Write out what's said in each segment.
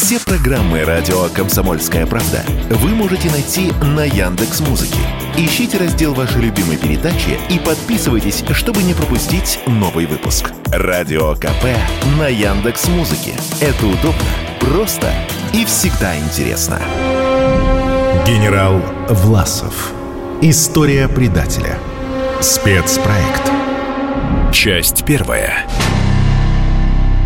Все программы радио Комсомольская правда вы можете найти на Яндекс Музыке. Ищите раздел вашей любимой передачи и подписывайтесь, чтобы не пропустить новый выпуск. Радио КП на Яндекс Музыке. Это удобно, просто и всегда интересно. Генерал Власов. История предателя. Спецпроект. Часть первая.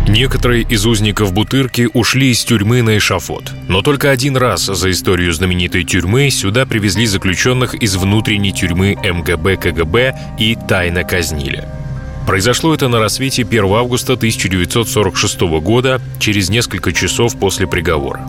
Некоторые из узников Бутырки ушли из тюрьмы на эшафот. Но только один раз за историю знаменитой тюрьмы сюда привезли заключенных из внутренней тюрьмы МГБ КГБ и тайно казнили. Произошло это на рассвете 1 августа 1946 года, через несколько часов после приговора.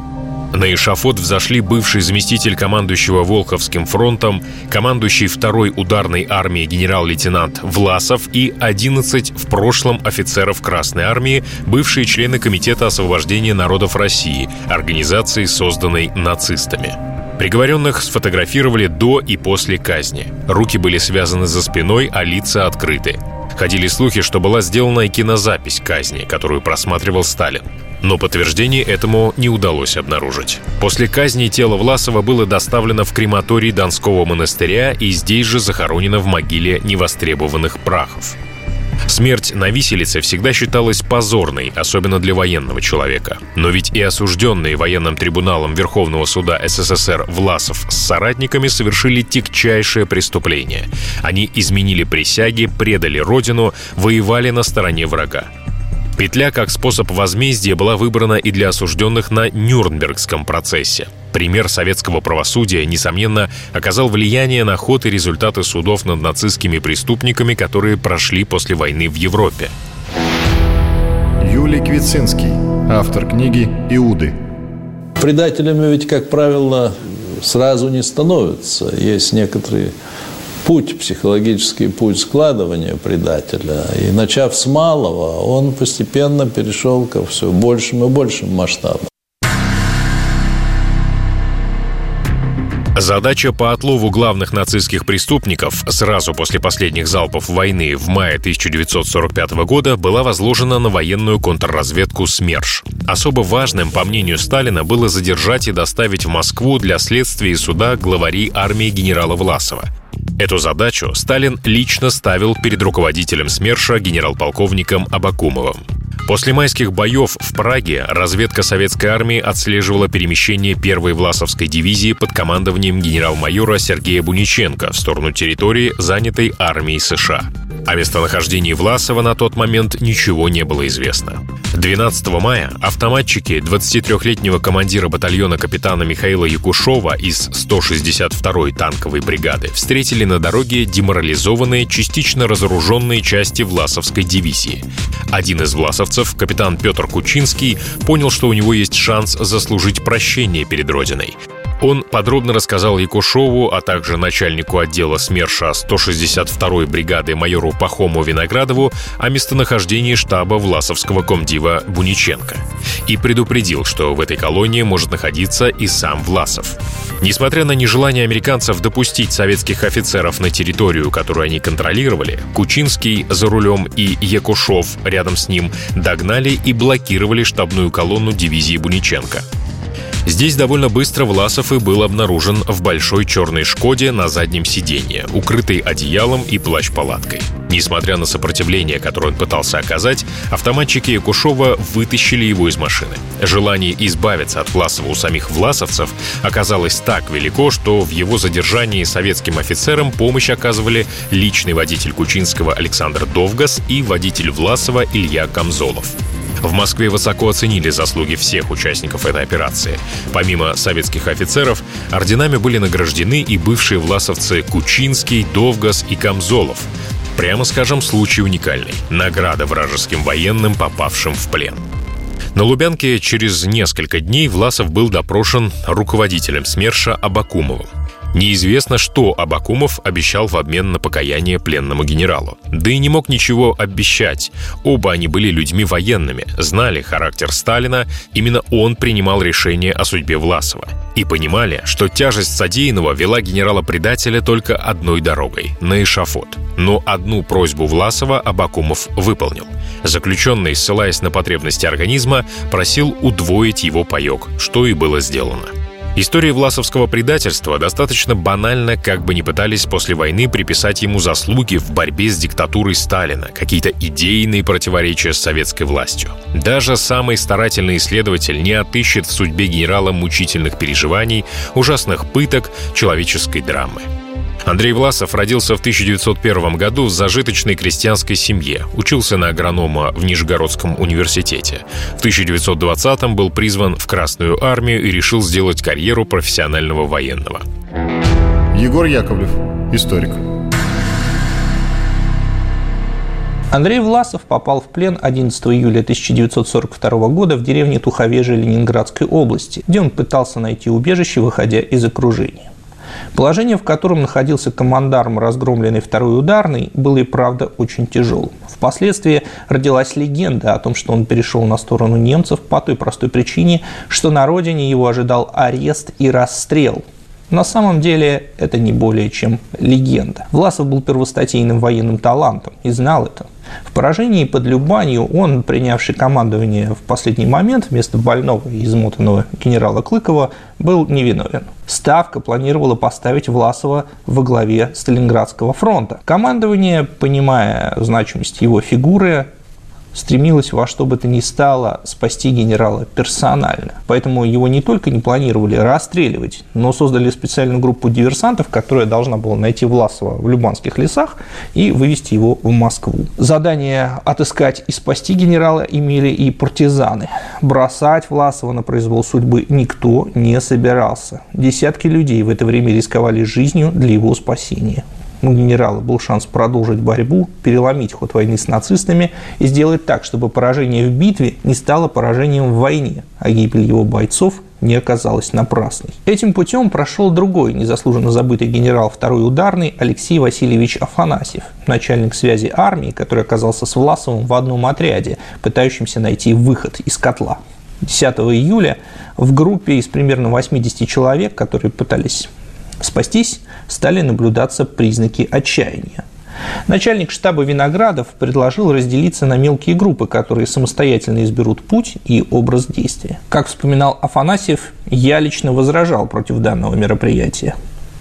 На эшафот взошли бывший заместитель командующего Волховским фронтом, командующий второй ударной армией генерал-лейтенант Власов и 11 в прошлом офицеров Красной армии, бывшие члены Комитета освобождения народов России, организации, созданной нацистами. Приговоренных сфотографировали до и после казни. Руки были связаны за спиной, а лица открыты. Ходили слухи, что была сделана и кинозапись казни, которую просматривал Сталин. Но подтверждение этому не удалось обнаружить. После казни тело Власова было доставлено в крематорий Донского монастыря и здесь же захоронено в могиле невостребованных прахов. Смерть на виселице всегда считалась позорной, особенно для военного человека. Но ведь и осужденные военным трибуналом Верховного суда СССР Власов с соратниками совершили тягчайшее преступление. Они изменили присяги, предали родину, воевали на стороне врага. Петля как способ возмездия была выбрана и для осужденных на Нюрнбергском процессе. Пример советского правосудия, несомненно, оказал влияние на ход и результаты судов над нацистскими преступниками, которые прошли после войны в Европе. Юлий Квицинский, автор книги «Иуды». Предателями ведь, как правило, сразу не становятся. Есть некоторые путь, психологический путь складывания предателя. И начав с малого, он постепенно перешел ко все большим и большим масштабам. Задача по отлову главных нацистских преступников сразу после последних залпов войны в мае 1945 года была возложена на военную контрразведку СМЕРШ. Особо важным, по мнению Сталина, было задержать и доставить в Москву для следствия и суда главари армии генерала Власова. Эту задачу Сталин лично ставил перед руководителем СМЕРШа генерал-полковником Абакумовым. После майских боев в Праге разведка советской армии отслеживала перемещение первой Власовской дивизии под командованием генерал-майора Сергея Буниченко в сторону территории, занятой армией США. О местонахождении Власова на тот момент ничего не было известно. 12 мая автоматчики 23-летнего командира батальона капитана Михаила Якушова из 162-й танковой бригады встретили на дороге деморализованные, частично разоруженные части Власовской дивизии. Один из власовцев, капитан Петр Кучинский, понял, что у него есть шанс заслужить прощение перед Родиной. Он подробно рассказал Якушову, а также начальнику отдела СМЕРШа 162-й бригады майору Пахому Виноградову о местонахождении штаба Власовского комдива Буниченко. И предупредил, что в этой колонии может находиться и сам Власов. Несмотря на нежелание американцев допустить советских офицеров на территорию, которую они контролировали, Кучинский за рулем и Якушов рядом с ним догнали и блокировали штабную колонну дивизии Буниченко. Здесь довольно быстро Власов и был обнаружен в большой черной «Шкоде» на заднем сиденье, укрытый одеялом и плащ-палаткой. Несмотря на сопротивление, которое он пытался оказать, автоматчики Якушова вытащили его из машины. Желание избавиться от Власова у самих власовцев оказалось так велико, что в его задержании советским офицерам помощь оказывали личный водитель Кучинского Александр Довгас и водитель Власова Илья Камзолов. В Москве высоко оценили заслуги всех участников этой операции. Помимо советских офицеров, орденами были награждены и бывшие власовцы Кучинский, Довгас и Камзолов. Прямо скажем, случай уникальный. Награда вражеским военным, попавшим в плен. На Лубянке через несколько дней Власов был допрошен руководителем СМЕРШа Абакумовым. Неизвестно, что Абакумов обещал в обмен на покаяние пленному генералу. Да и не мог ничего обещать. Оба они были людьми военными, знали характер Сталина, именно он принимал решение о судьбе Власова. и понимали, что тяжесть содеянного вела генерала-предателя только одной дорогой — на эшафот. Но одну просьбу Власова Абакумов выполнил. Заключенный, ссылаясь на потребности организма, просил удвоить его паек, что и было сделано. История власовского предательства достаточно банальна, как бы ни пытались после войны приписать ему заслуги в борьбе с диктатурой Сталина, какие-то идейные противоречия с советской властью. Даже самый старательный исследователь не отыщет в судьбе генерала мучительных переживаний, ужасных пыток, человеческой драмы. Андрей Власов родился в 1901 году в зажиточной крестьянской семье, учился на агронома в Нижегородском университете. В 1920-м был призван в Красную армию и решил сделать карьеру профессионального военного. Егор Яковлев, историк. Андрей Власов попал в плен 11 июля 1942 года в деревне Туховежи Ленинградской области, где он пытался найти убежище, выходя из окружения. Положение, в котором находился командарм разгромленной второй ударной, было и правда очень тяжелым. Впоследствии родилась легенда о том, что он перешел на сторону немцев по той простой причине, что на родине его ожидал арест и расстрел – на самом деле это не более чем легенда. Власов был первостатейным военным талантом и знал это. В поражении под Любанью он, принявший командование в последний момент вместо больного и измотанного генерала Клыкова, был невиновен. Ставка планировала поставить Власова во главе Сталинградского фронта. Командование, понимая значимость его фигуры, стремилась во что бы то ни стало спасти генерала персонально. Поэтому его не только не планировали расстреливать, но создали специальную группу диверсантов, которая должна была найти Власова в Любанских лесах и вывести его в Москву. Задание отыскать и спасти генерала имели и партизаны. Бросать Власова на произвол судьбы никто не собирался. Десятки людей в это время рисковали жизнью для его спасения у генерала был шанс продолжить борьбу, переломить ход войны с нацистами и сделать так, чтобы поражение в битве не стало поражением в войне, а гибель его бойцов не оказалась напрасной. Этим путем прошел другой, незаслуженно забытый генерал второй ударный Алексей Васильевич Афанасьев, начальник связи армии, который оказался с Власовым в одном отряде, пытающимся найти выход из котла. 10 июля в группе из примерно 80 человек, которые пытались спастись, стали наблюдаться признаки отчаяния. Начальник штаба Виноградов предложил разделиться на мелкие группы, которые самостоятельно изберут путь и образ действия. Как вспоминал Афанасьев, я лично возражал против данного мероприятия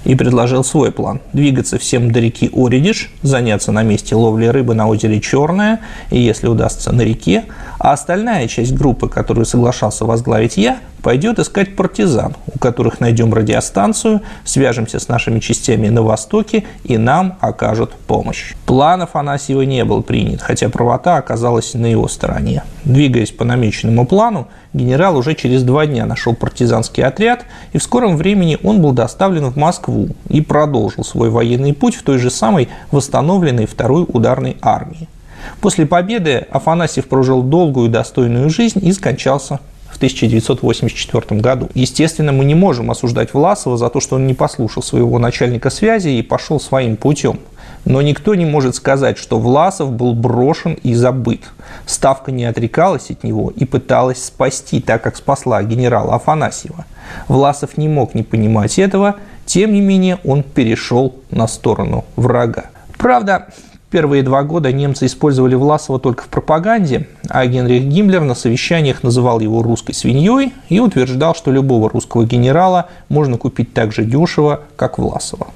и предложил свой план – двигаться всем до реки Оридиш, заняться на месте ловли рыбы на озере Черное и, если удастся, на реке, а остальная часть группы, которую соглашался возглавить я, пойдет искать партизан, у которых найдем радиостанцию, свяжемся с нашими частями на Востоке и нам окажут помощь. План Афанасьева не был принят, хотя правота оказалась на его стороне. Двигаясь по намеченному плану, генерал уже через два дня нашел партизанский отряд, и в скором времени он был доставлен в Москву и продолжил свой военный путь в той же самой восстановленной второй ударной армии. После победы Афанасьев прожил долгую и достойную жизнь и скончался в 1984 году. Естественно, мы не можем осуждать Власова за то, что он не послушал своего начальника связи и пошел своим путем. Но никто не может сказать, что Власов был брошен и забыт. Ставка не отрекалась от него и пыталась спасти, так как спасла генерала Афанасьева. Власов не мог не понимать этого, тем не менее он перешел на сторону врага. Правда, Первые два года немцы использовали Власова только в пропаганде, а Генрих Гиммлер на совещаниях называл его русской свиньей и утверждал, что любого русского генерала можно купить так же дешево, как Власова.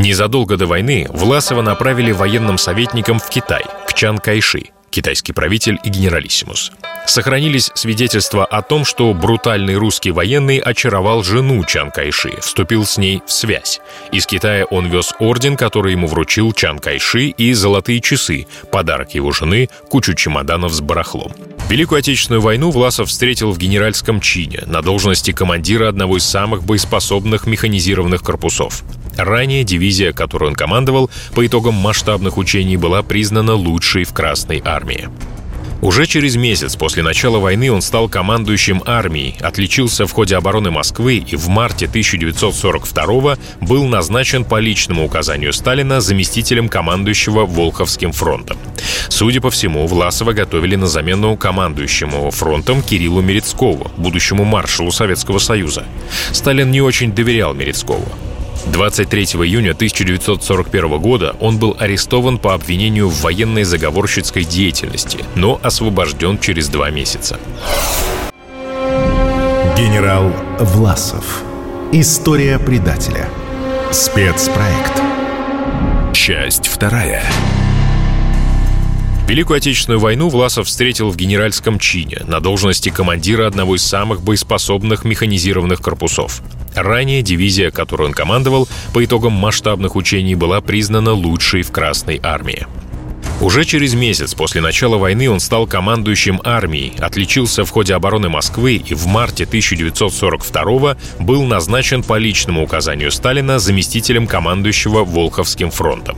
Незадолго до войны Власова направили военным советником в Китай, к Чан Кайши – китайский правитель и генералиссимус. Сохранились свидетельства о том, что брутальный русский военный очаровал жену Чан Кайши, вступил с ней в связь. Из Китая он вез орден, который ему вручил Чан Кайши, и золотые часы, подарок его жены, кучу чемоданов с барахлом. Великую Отечественную войну Власов встретил в генеральском чине на должности командира одного из самых боеспособных механизированных корпусов. Ранее дивизия, которую он командовал, по итогам масштабных учений была признана лучшей в Красной армии. Уже через месяц после начала войны он стал командующим армией, отличился в ходе обороны Москвы и в марте 1942 был назначен по личному указанию Сталина заместителем командующего Волховским фронтом. Судя по всему, Власова готовили на замену командующему фронтом Кириллу Мерецкову, будущему маршалу Советского Союза. Сталин не очень доверял Мерецкову. 23 июня 1941 года он был арестован по обвинению в военной заговорщицкой деятельности, но освобожден через два месяца. Генерал Власов. История предателя. Спецпроект. Часть вторая. Великую Отечественную войну Власов встретил в генеральском чине на должности командира одного из самых боеспособных механизированных корпусов. Ранее дивизия, которую он командовал, по итогам масштабных учений была признана лучшей в Красной армии. Уже через месяц после начала войны он стал командующим армией, отличился в ходе обороны Москвы и в марте 1942 был назначен по личному указанию Сталина заместителем командующего Волховским фронтом.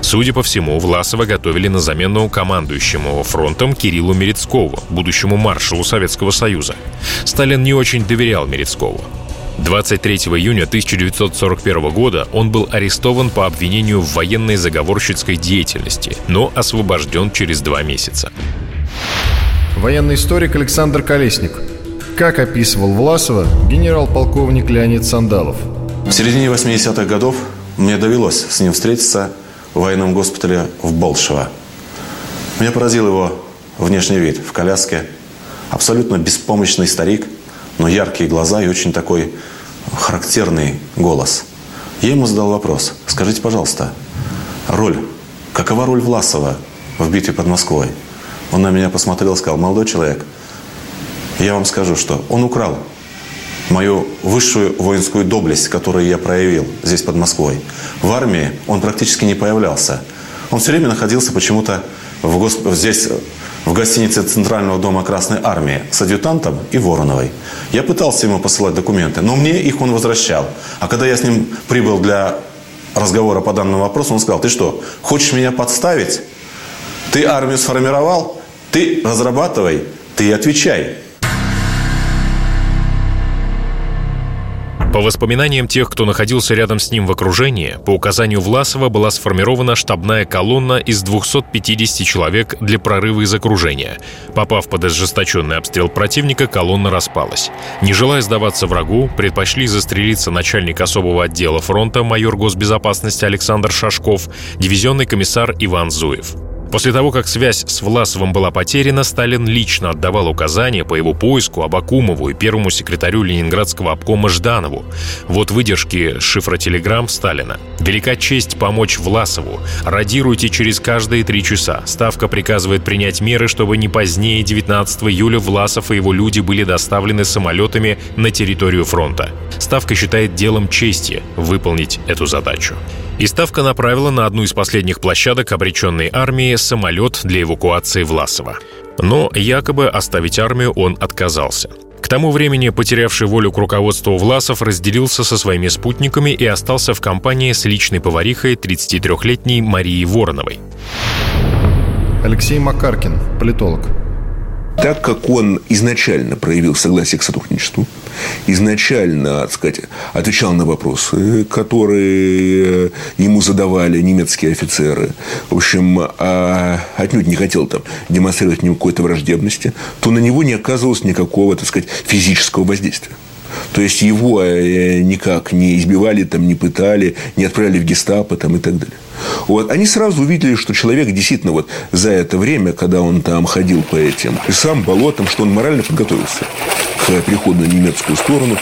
Судя по всему, Власова готовили на замену командующему фронтом Кириллу Мерецкову, будущему маршалу Советского Союза. Сталин не очень доверял Мерецкову. 23 июня 1941 года он был арестован по обвинению в военной заговорщицкой деятельности, но освобожден через два месяца. Военный историк Александр Колесник. Как описывал Власова генерал-полковник Леонид Сандалов. В середине 80-х годов мне довелось с ним встретиться в военном госпитале в Болшево. Меня поразил его внешний вид в коляске. Абсолютно беспомощный старик, но яркие глаза и очень такой характерный голос. Я ему задал вопрос. Скажите, пожалуйста, роль, какова роль Власова в битве под Москвой? Он на меня посмотрел и сказал, молодой человек, я вам скажу, что он украл мою высшую воинскую доблесть, которую я проявил здесь под Москвой. В армии он практически не появлялся. Он все время находился почему-то в госп... здесь, в гостинице Центрального дома Красной Армии с адъютантом и Вороновой. Я пытался ему посылать документы, но мне их он возвращал. А когда я с ним прибыл для разговора по данному вопросу, он сказал, ты что, хочешь меня подставить? Ты армию сформировал, ты разрабатывай, ты отвечай. По воспоминаниям тех, кто находился рядом с ним в окружении, по указанию Власова была сформирована штабная колонна из 250 человек для прорыва из окружения. Попав под ожесточенный обстрел противника, колонна распалась. Не желая сдаваться врагу, предпочли застрелиться начальник особого отдела фронта майор госбезопасности Александр Шашков, дивизионный комиссар Иван Зуев. После того, как связь с Власовым была потеряна, Сталин лично отдавал указания по его поиску Абакумову и первому секретарю Ленинградского обкома Жданову. Вот выдержки шифротелеграмм Сталина. «Велика честь помочь Власову. Радируйте через каждые три часа. Ставка приказывает принять меры, чтобы не позднее 19 июля Власов и его люди были доставлены самолетами на территорию фронта. Ставка считает делом чести выполнить эту задачу. И Ставка направила на одну из последних площадок обреченной армии самолет для эвакуации Власова. Но якобы оставить армию он отказался. К тому времени потерявший волю к руководству Власов разделился со своими спутниками и остался в компании с личной поварихой 33-летней Марией Вороновой. Алексей Макаркин, политолог так как он изначально проявил согласие к сотрудничеству, изначально, так сказать, отвечал на вопросы, которые э, ему задавали немецкие офицеры, в общем, а отнюдь не хотел там демонстрировать какой-то враждебности, то на него не оказывалось никакого, так сказать, физического воздействия. То есть его э, никак не избивали, там, не пытали, не отправляли в гестапо там, и так далее. Вот. Они сразу увидели, что человек действительно вот за это время, когда он там ходил по этим и сам болотам, что он морально подготовился к приходу на немецкую сторону.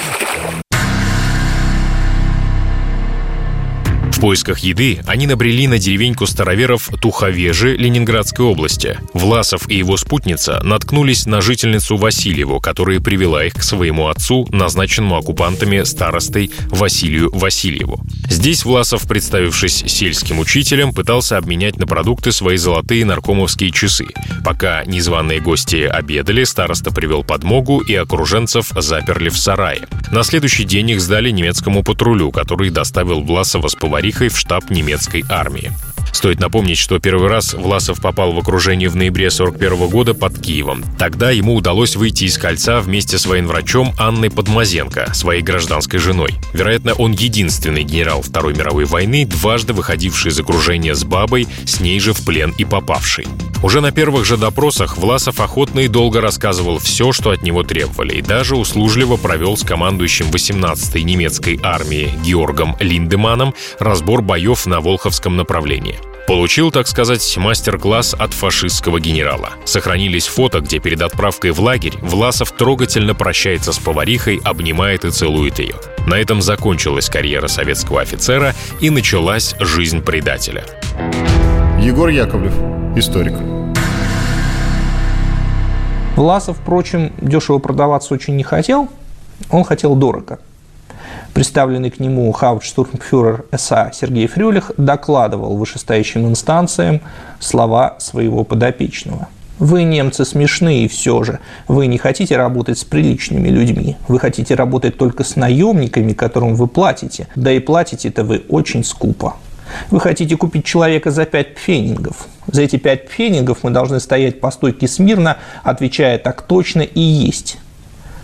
В поисках еды они набрели на деревеньку староверов Туховежи Ленинградской области. Власов и его спутница наткнулись на жительницу Васильеву, которая привела их к своему отцу, назначенному оккупантами старостой Василию Васильеву. Здесь Власов, представившись сельским учителем, пытался обменять на продукты свои золотые наркомовские часы. Пока незваные гости обедали, староста привел подмогу и окруженцев заперли в сарае. На следующий день их сдали немецкому патрулю, который доставил Власова с поварихой в штаб немецкой армии. Стоит напомнить, что первый раз Власов попал в окружение в ноябре 41 года под Киевом. Тогда ему удалось выйти из кольца вместе с военврачом Анной Подмазенко, своей гражданской женой. Вероятно, он единственный генерал Второй мировой войны, дважды выходивший из окружения с бабой, с ней же в плен и попавший. Уже на первых же допросах Власов охотно и долго рассказывал все, что от него требовали, и даже услужливо провел с командующим 18-й немецкой армии Георгом Линдеманом разбор боев на Волховском направлении. Получил, так сказать, мастер-класс от фашистского генерала. Сохранились фото, где перед отправкой в лагерь Власов трогательно прощается с поварихой, обнимает и целует ее. На этом закончилась карьера советского офицера и началась жизнь предателя. Егор Яковлев, историк. Власов, впрочем, дешево продаваться очень не хотел. Он хотел дорого. Представленный к нему хауптштурмфюрер СА Сергей Фрюлих докладывал вышестоящим инстанциям слова своего подопечного. Вы, немцы, смешные все же. Вы не хотите работать с приличными людьми. Вы хотите работать только с наемниками, которым вы платите. Да и платите-то вы очень скупо. Вы хотите купить человека за пять пфенингов. За эти пять пфенингов мы должны стоять по стойке смирно, отвечая так точно и есть.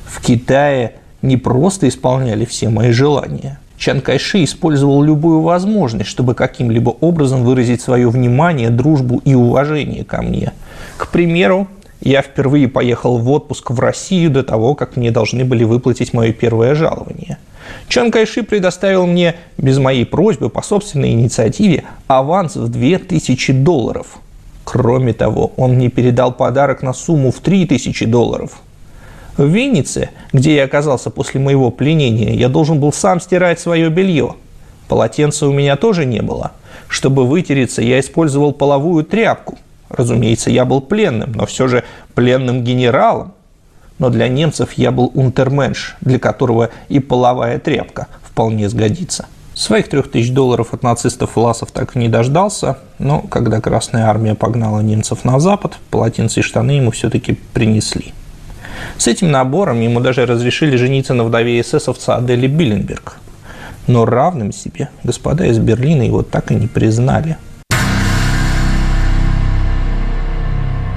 В Китае не просто исполняли все мои желания. Чан Кайши использовал любую возможность, чтобы каким-либо образом выразить свое внимание, дружбу и уважение ко мне. К примеру, я впервые поехал в отпуск в Россию до того, как мне должны были выплатить мое первое жалование. Чан Кайши предоставил мне без моей просьбы по собственной инициативе аванс в 2000 долларов. Кроме того, он мне передал подарок на сумму в 3000 долларов – в Виннице, где я оказался после моего пленения, я должен был сам стирать свое белье. Полотенца у меня тоже не было. Чтобы вытереться, я использовал половую тряпку. Разумеется, я был пленным, но все же пленным генералом. Но для немцев я был унтерменш, для которого и половая тряпка вполне сгодится. Своих трех тысяч долларов от нацистов Власов так и не дождался, но когда Красная Армия погнала немцев на запад, полотенце и штаны ему все-таки принесли. С этим набором ему даже разрешили жениться на вдове эсэсовца Адели Билленберг. Но равным себе господа из Берлина его так и не признали –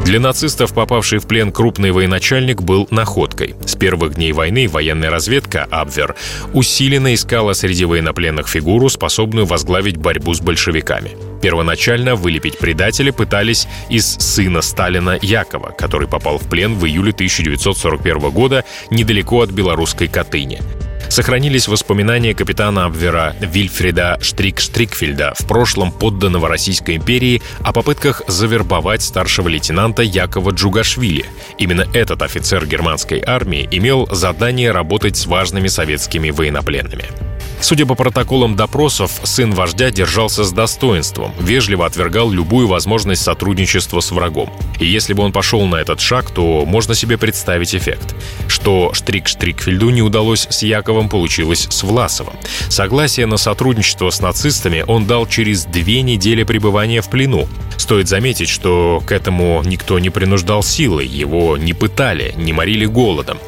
Для нацистов попавший в плен крупный военачальник был находкой. С первых дней войны военная разведка Абвер усиленно искала среди военнопленных фигуру, способную возглавить борьбу с большевиками. Первоначально вылепить предателя пытались из сына Сталина Якова, который попал в плен в июле 1941 года недалеко от белорусской Катыни сохранились воспоминания капитана Абвера Вильфреда Штрик-Штрикфельда, в прошлом подданного Российской империи, о попытках завербовать старшего лейтенанта Якова Джугашвили. Именно этот офицер германской армии имел задание работать с важными советскими военнопленными. Судя по протоколам допросов, сын вождя держался с достоинством, вежливо отвергал любую возможность сотрудничества с врагом. И если бы он пошел на этот шаг, то можно себе представить эффект. Что Штрик Штрикфельду не удалось с Яковом, получилось с Власовым. Согласие на сотрудничество с нацистами он дал через две недели пребывания в плену. Стоит заметить, что к этому никто не принуждал силой, его не пытали, не морили голодом.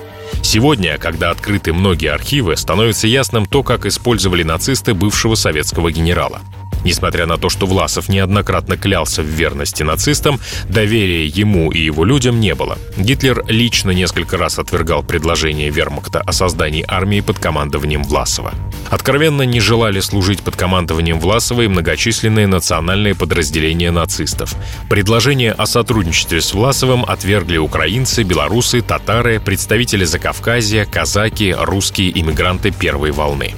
Сегодня, когда открыты многие архивы, становится ясным то, как использовали нацисты бывшего советского генерала. Несмотря на то, что Власов неоднократно клялся в верности нацистам, доверия ему и его людям не было. Гитлер лично несколько раз отвергал предложение вермахта о создании армии под командованием Власова. Откровенно не желали служить под командованием Власова и многочисленные национальные подразделения нацистов. Предложение о сотрудничестве с Власовым отвергли украинцы, белорусы, татары, представители Закавказья, казаки, русские иммигранты первой волны.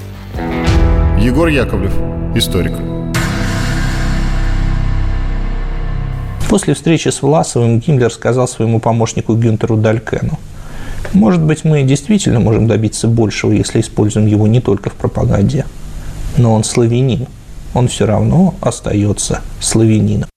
Егор Яковлев, историк. После встречи с Власовым Гиммлер сказал своему помощнику Гюнтеру Далькену, «Может быть, мы действительно можем добиться большего, если используем его не только в пропаганде. Но он славянин. Он все равно остается славянином».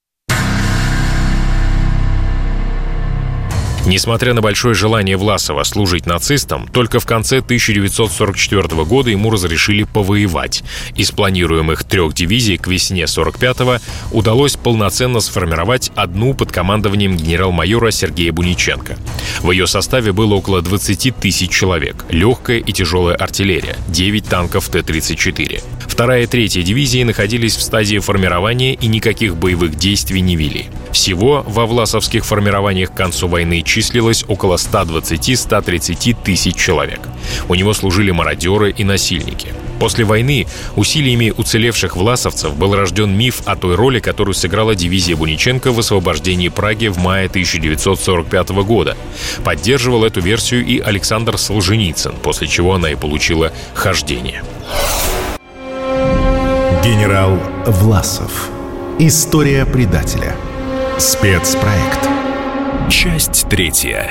Несмотря на большое желание Власова служить нацистам, только в конце 1944 года ему разрешили повоевать. Из планируемых трех дивизий к весне 45-го удалось полноценно сформировать одну под командованием генерал-майора Сергея Буниченко. В ее составе было около 20 тысяч человек, легкая и тяжелая артиллерия, 9 танков Т-34. Вторая и третья дивизии находились в стадии формирования и никаких боевых действий не вели. Всего во власовских формированиях к концу войны числилось около 120-130 тысяч человек. У него служили мародеры и насильники. После войны усилиями уцелевших власовцев был рожден миф о той роли, которую сыграла дивизия Буниченко в освобождении Праги в мае 1945 года. Поддерживал эту версию и Александр Солженицын, после чего она и получила хождение. Генерал Власов. История предателя. Спецпроект. Часть третья.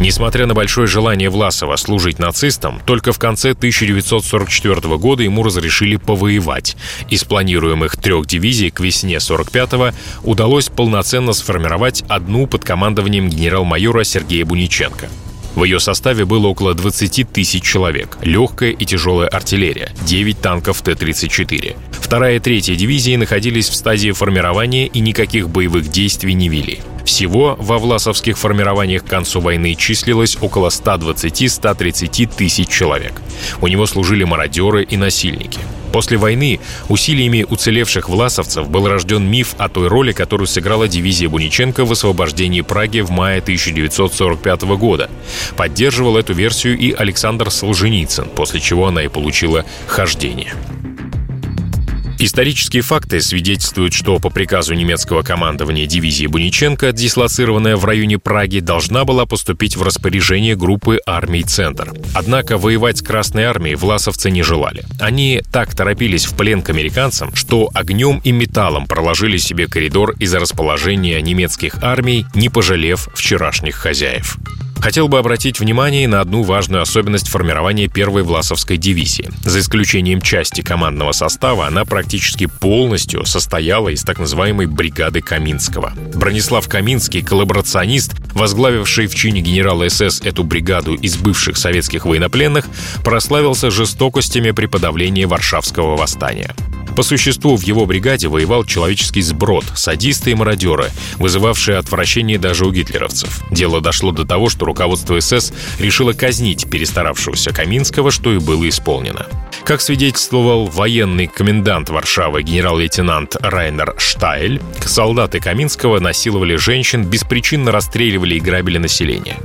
Несмотря на большое желание Власова служить нацистам, только в конце 1944 года ему разрешили повоевать. Из планируемых трех дивизий к весне 45-го удалось полноценно сформировать одну под командованием генерал-майора Сергея Буниченко. В ее составе было около 20 тысяч человек, легкая и тяжелая артиллерия, 9 танков Т-34. Вторая и третья дивизии находились в стадии формирования и никаких боевых действий не вели. Всего во власовских формированиях к концу войны числилось около 120-130 тысяч человек. У него служили мародеры и насильники. После войны усилиями уцелевших власовцев был рожден миф о той роли, которую сыграла дивизия Буниченко в освобождении Праги в мае 1945 года. Поддерживал эту версию и Александр Солженицын, после чего она и получила хождение. Исторические факты свидетельствуют, что по приказу немецкого командования дивизии Буниченко, дислоцированная в районе Праги, должна была поступить в распоряжение группы армий «Центр». Однако воевать с Красной армией власовцы не желали. Они так торопились в плен к американцам, что огнем и металлом проложили себе коридор из-за расположения немецких армий, не пожалев вчерашних хозяев. Хотел бы обратить внимание на одну важную особенность формирования первой Власовской дивизии. За исключением части командного состава, она практически полностью состояла из так называемой бригады Каминского. Бронислав Каминский, коллаборационист, возглавивший в чине генерала СС эту бригаду из бывших советских военнопленных, прославился жестокостями при подавлении Варшавского восстания. По существу в его бригаде воевал человеческий сброд, садисты и мародеры, вызывавшие отвращение даже у гитлеровцев. Дело дошло до того, что руководство СС решило казнить перестаравшегося Каминского, что и было исполнено. Как свидетельствовал военный комендант Варшавы генерал-лейтенант Райнер Штайль, солдаты Каминского насиловали женщин, беспричинно расстреливали и грабили население.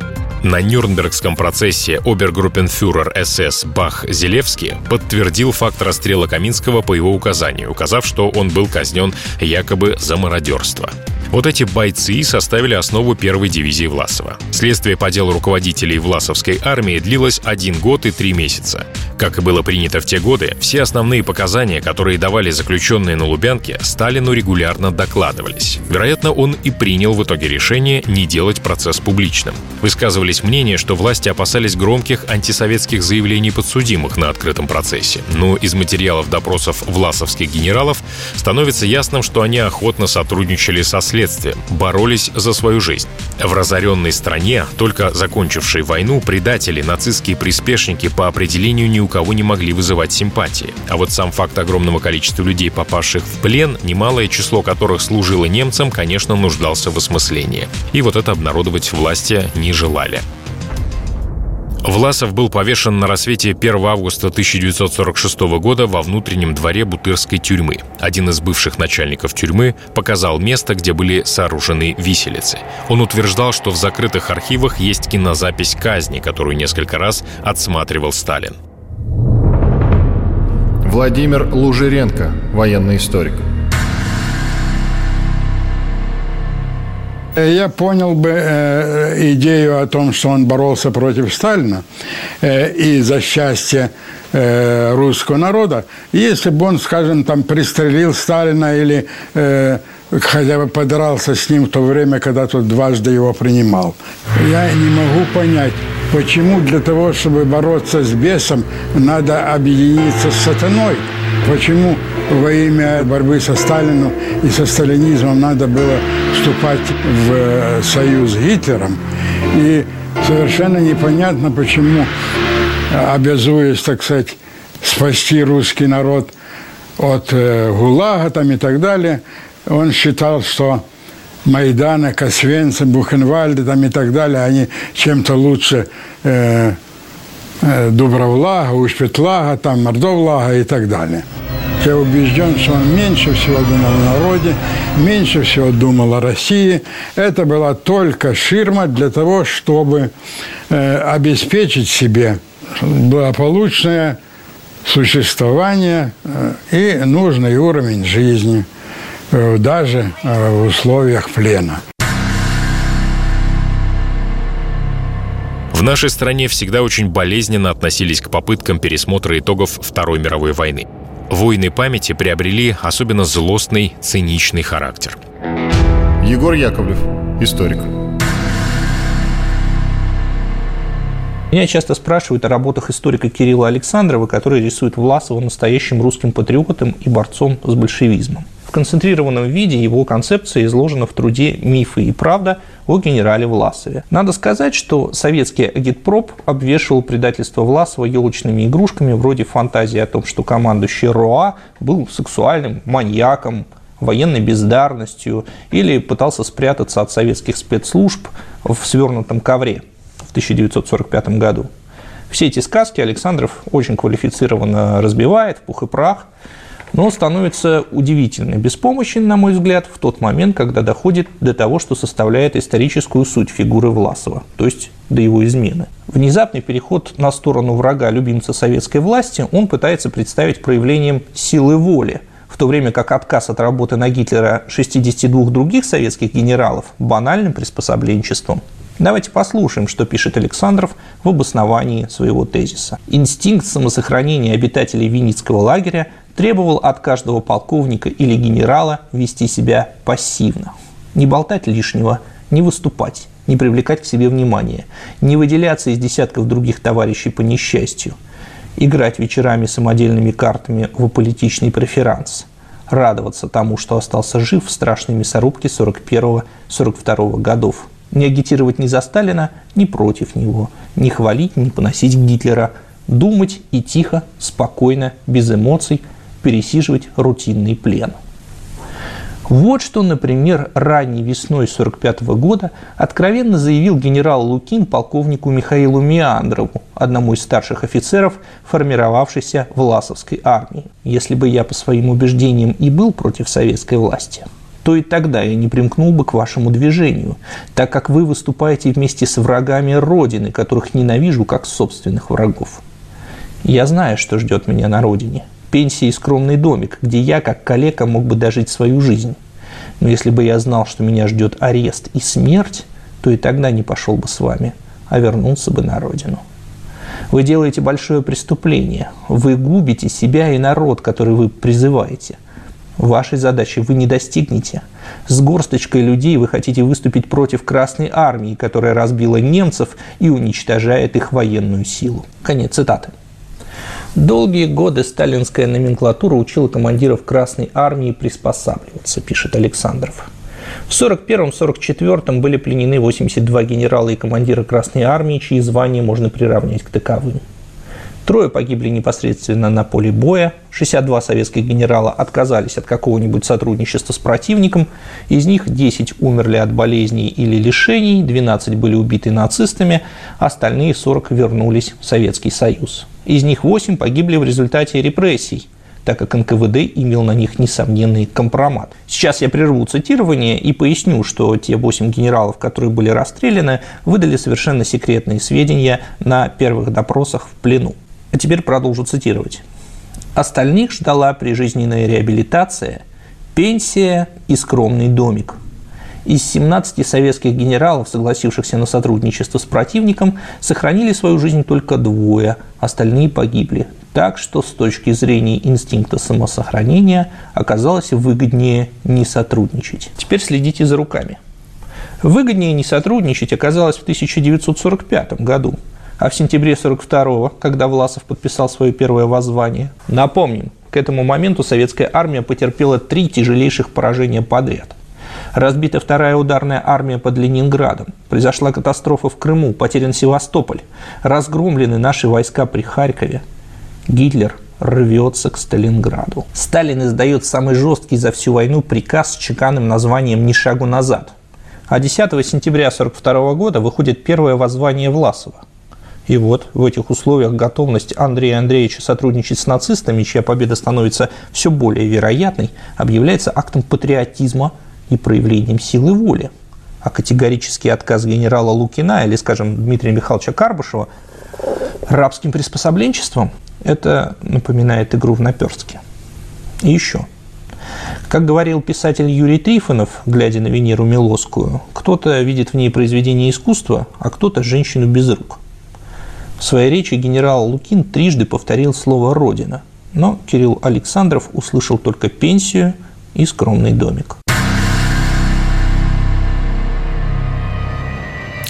На Нюрнбергском процессе обергруппенфюрер СС Бах Зелевский подтвердил факт расстрела Каминского по его указанию, указав, что он был казнен якобы за мародерство. Вот эти бойцы составили основу первой дивизии Власова. Следствие по делу руководителей Власовской армии длилось один год и три месяца. Как и было принято в те годы, все основные показания, которые давали заключенные на Лубянке, Сталину регулярно докладывались. Вероятно, он и принял в итоге решение не делать процесс публичным. Высказывались мнения, что власти опасались громких антисоветских заявлений подсудимых на открытом процессе. Но из материалов допросов власовских генералов становится ясным, что они охотно сотрудничали со следствием следствием, боролись за свою жизнь. В разоренной стране, только закончившей войну, предатели, нацистские приспешники по определению ни у кого не могли вызывать симпатии. А вот сам факт огромного количества людей, попавших в плен, немалое число которых служило немцам, конечно, нуждался в осмыслении. И вот это обнародовать власти не желали. Власов был повешен на рассвете 1 августа 1946 года во внутреннем дворе Бутырской тюрьмы. Один из бывших начальников тюрьмы показал место, где были сооружены виселицы. Он утверждал, что в закрытых архивах есть кинозапись казни, которую несколько раз отсматривал Сталин. Владимир Лужиренко, военный историк. Я понял бы э, идею о том, что он боролся против Сталина э, и за счастье э, русского народа, если бы он, скажем, там пристрелил Сталина или э, хотя бы подрался с ним в то время, когда тот дважды его принимал. Я не могу понять, почему для того, чтобы бороться с бесом, надо объединиться с сатаной. Почему во имя борьбы со Сталином и со сталинизмом надо было вступать в э, союз с Гитлером. И совершенно непонятно, почему, обязуясь, так сказать, спасти русский народ от э, ГУЛАГа там и так далее, он считал, что Майдана, Косвенцы, Бухенвальды там и так далее, они чем-то лучше э, э, Дубровлага, Ушпетлага, там Мордовлага и так далее. Я убежден, что он меньше всего думал о народе, меньше всего думал о России. Это была только ширма для того, чтобы э, обеспечить себе благополучное существование э, и нужный уровень жизни даже э, в условиях плена. В нашей стране всегда очень болезненно относились к попыткам пересмотра итогов Второй мировой войны. Войны памяти приобрели особенно злостный, циничный характер. Егор Яковлев, историк. Меня часто спрашивают о работах историка Кирилла Александрова, который рисует Власова настоящим русским патриотом и борцом с большевизмом. В концентрированном виде его концепция изложена в труде «Мифы и правда» о генерале Власове. Надо сказать, что советский агитпроп обвешивал предательство Власова елочными игрушками вроде фантазии о том, что командующий РОА был сексуальным маньяком, военной бездарностью или пытался спрятаться от советских спецслужб в свернутом ковре в 1945 году. Все эти сказки Александров очень квалифицированно разбивает в пух и прах, но становится удивительно беспомощен, на мой взгляд, в тот момент, когда доходит до того, что составляет историческую суть фигуры Власова, то есть до его измены. Внезапный переход на сторону врага любимца советской власти он пытается представить проявлением силы воли, в то время как отказ от работы на Гитлера 62 других советских генералов банальным приспособленчеством. Давайте послушаем, что пишет Александров в обосновании своего тезиса. Инстинкт самосохранения обитателей Винницкого лагеря требовал от каждого полковника или генерала вести себя пассивно. Не болтать лишнего, не выступать, не привлекать к себе внимания, не выделяться из десятков других товарищей по несчастью, играть вечерами самодельными картами в аполитичный преферанс, радоваться тому, что остался жив в страшной мясорубке 41-42 годов – не агитировать ни за Сталина, ни против него, не хвалить, не поносить Гитлера, думать и тихо, спокойно, без эмоций пересиживать рутинный плен. Вот что, например, ранней весной 1945 года откровенно заявил генерал Лукин полковнику Михаилу Миандрову, одному из старших офицеров, формировавшейся Власовской армии. «Если бы я по своим убеждениям и был против советской власти, то и тогда я не примкнул бы к вашему движению, так как вы выступаете вместе с врагами Родины, которых ненавижу как собственных врагов. Я знаю, что ждет меня на Родине. Пенсия и скромный домик, где я, как калека, мог бы дожить свою жизнь. Но если бы я знал, что меня ждет арест и смерть, то и тогда не пошел бы с вами, а вернулся бы на родину. Вы делаете большое преступление. Вы губите себя и народ, который вы призываете – Вашей задачи вы не достигнете. С горсточкой людей вы хотите выступить против Красной Армии, которая разбила немцев и уничтожает их военную силу. Конец цитаты. Долгие годы сталинская номенклатура учила командиров Красной Армии приспосабливаться, пишет Александров. В 1941-1944 были пленены 82 генерала и командира Красной Армии, чьи звания можно приравнять к таковым. Трое погибли непосредственно на поле боя, 62 советских генерала отказались от какого-нибудь сотрудничества с противником, из них 10 умерли от болезней или лишений, 12 были убиты нацистами, остальные 40 вернулись в Советский Союз. Из них 8 погибли в результате репрессий, так как НКВД имел на них несомненный компромат. Сейчас я прерву цитирование и поясню, что те 8 генералов, которые были расстреляны, выдали совершенно секретные сведения на первых допросах в плену. А теперь продолжу цитировать. Остальных ждала прижизненная реабилитация, пенсия и скромный домик. Из 17 советских генералов, согласившихся на сотрудничество с противником, сохранили свою жизнь только двое, остальные погибли. Так что с точки зрения инстинкта самосохранения оказалось выгоднее не сотрудничать. Теперь следите за руками. Выгоднее не сотрудничать оказалось в 1945 году – а в сентябре 42-го, когда Власов подписал свое первое воззвание. Напомним, к этому моменту советская армия потерпела три тяжелейших поражения подряд. Разбита вторая ударная армия под Ленинградом. Произошла катастрофа в Крыму, потерян Севастополь. Разгромлены наши войска при Харькове. Гитлер рвется к Сталинграду. Сталин издает самый жесткий за всю войну приказ с чеканным названием «Ни шагу назад». А 10 сентября 1942 года выходит первое воззвание Власова – И вот в этих условиях готовность Андрея Андреевича сотрудничать с нацистами, чья победа становится все более вероятной, объявляется актом патриотизма и проявлением силы воли. А категорический отказ генерала Лукина или, скажем, Дмитрия Михайловича Карбышева рабским приспособленчеством – это напоминает игру в наперстке. И еще. Как говорил писатель Юрий Трифонов, глядя на Венеру Милосскую, кто-то видит в ней произведение искусства, а кто-то – женщину без рук. В своей речи генерал Лукин трижды повторил слово «Родина», но Кирилл Александров услышал только пенсию и скромный домик.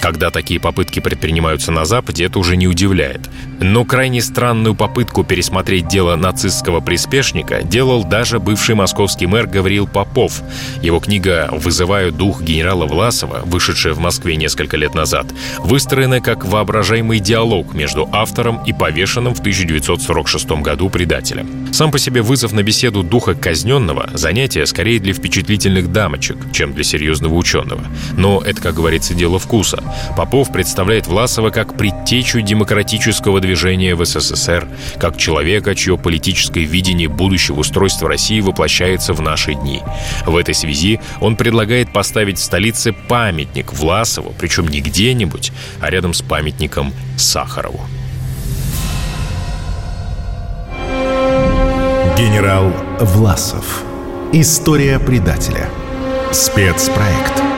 Когда такие попытки предпринимаются на Западе, это уже не удивляет. Но крайне странную попытку пересмотреть дело нацистского приспешника делал даже бывший московский мэр Гавриил Попов. Его книга «Вызываю дух генерала Власова», вышедшая в Москве несколько лет назад, выстроена как воображаемый диалог между автором и повешенным в 1946 году предателем. Сам по себе вызов на беседу духа казненного – занятие скорее для впечатлительных дамочек, чем для серьезного ученого. Но это, как говорится, дело вкуса. Попов представляет Власова как предтечу демократического движения в СССР, как человека, чье политическое видение будущего устройства России воплощается в наши дни. В этой связи он предлагает поставить в столице памятник Власову, причем не где-нибудь, а рядом с памятником Сахарову. Генерал Власов. История предателя. Спецпроект.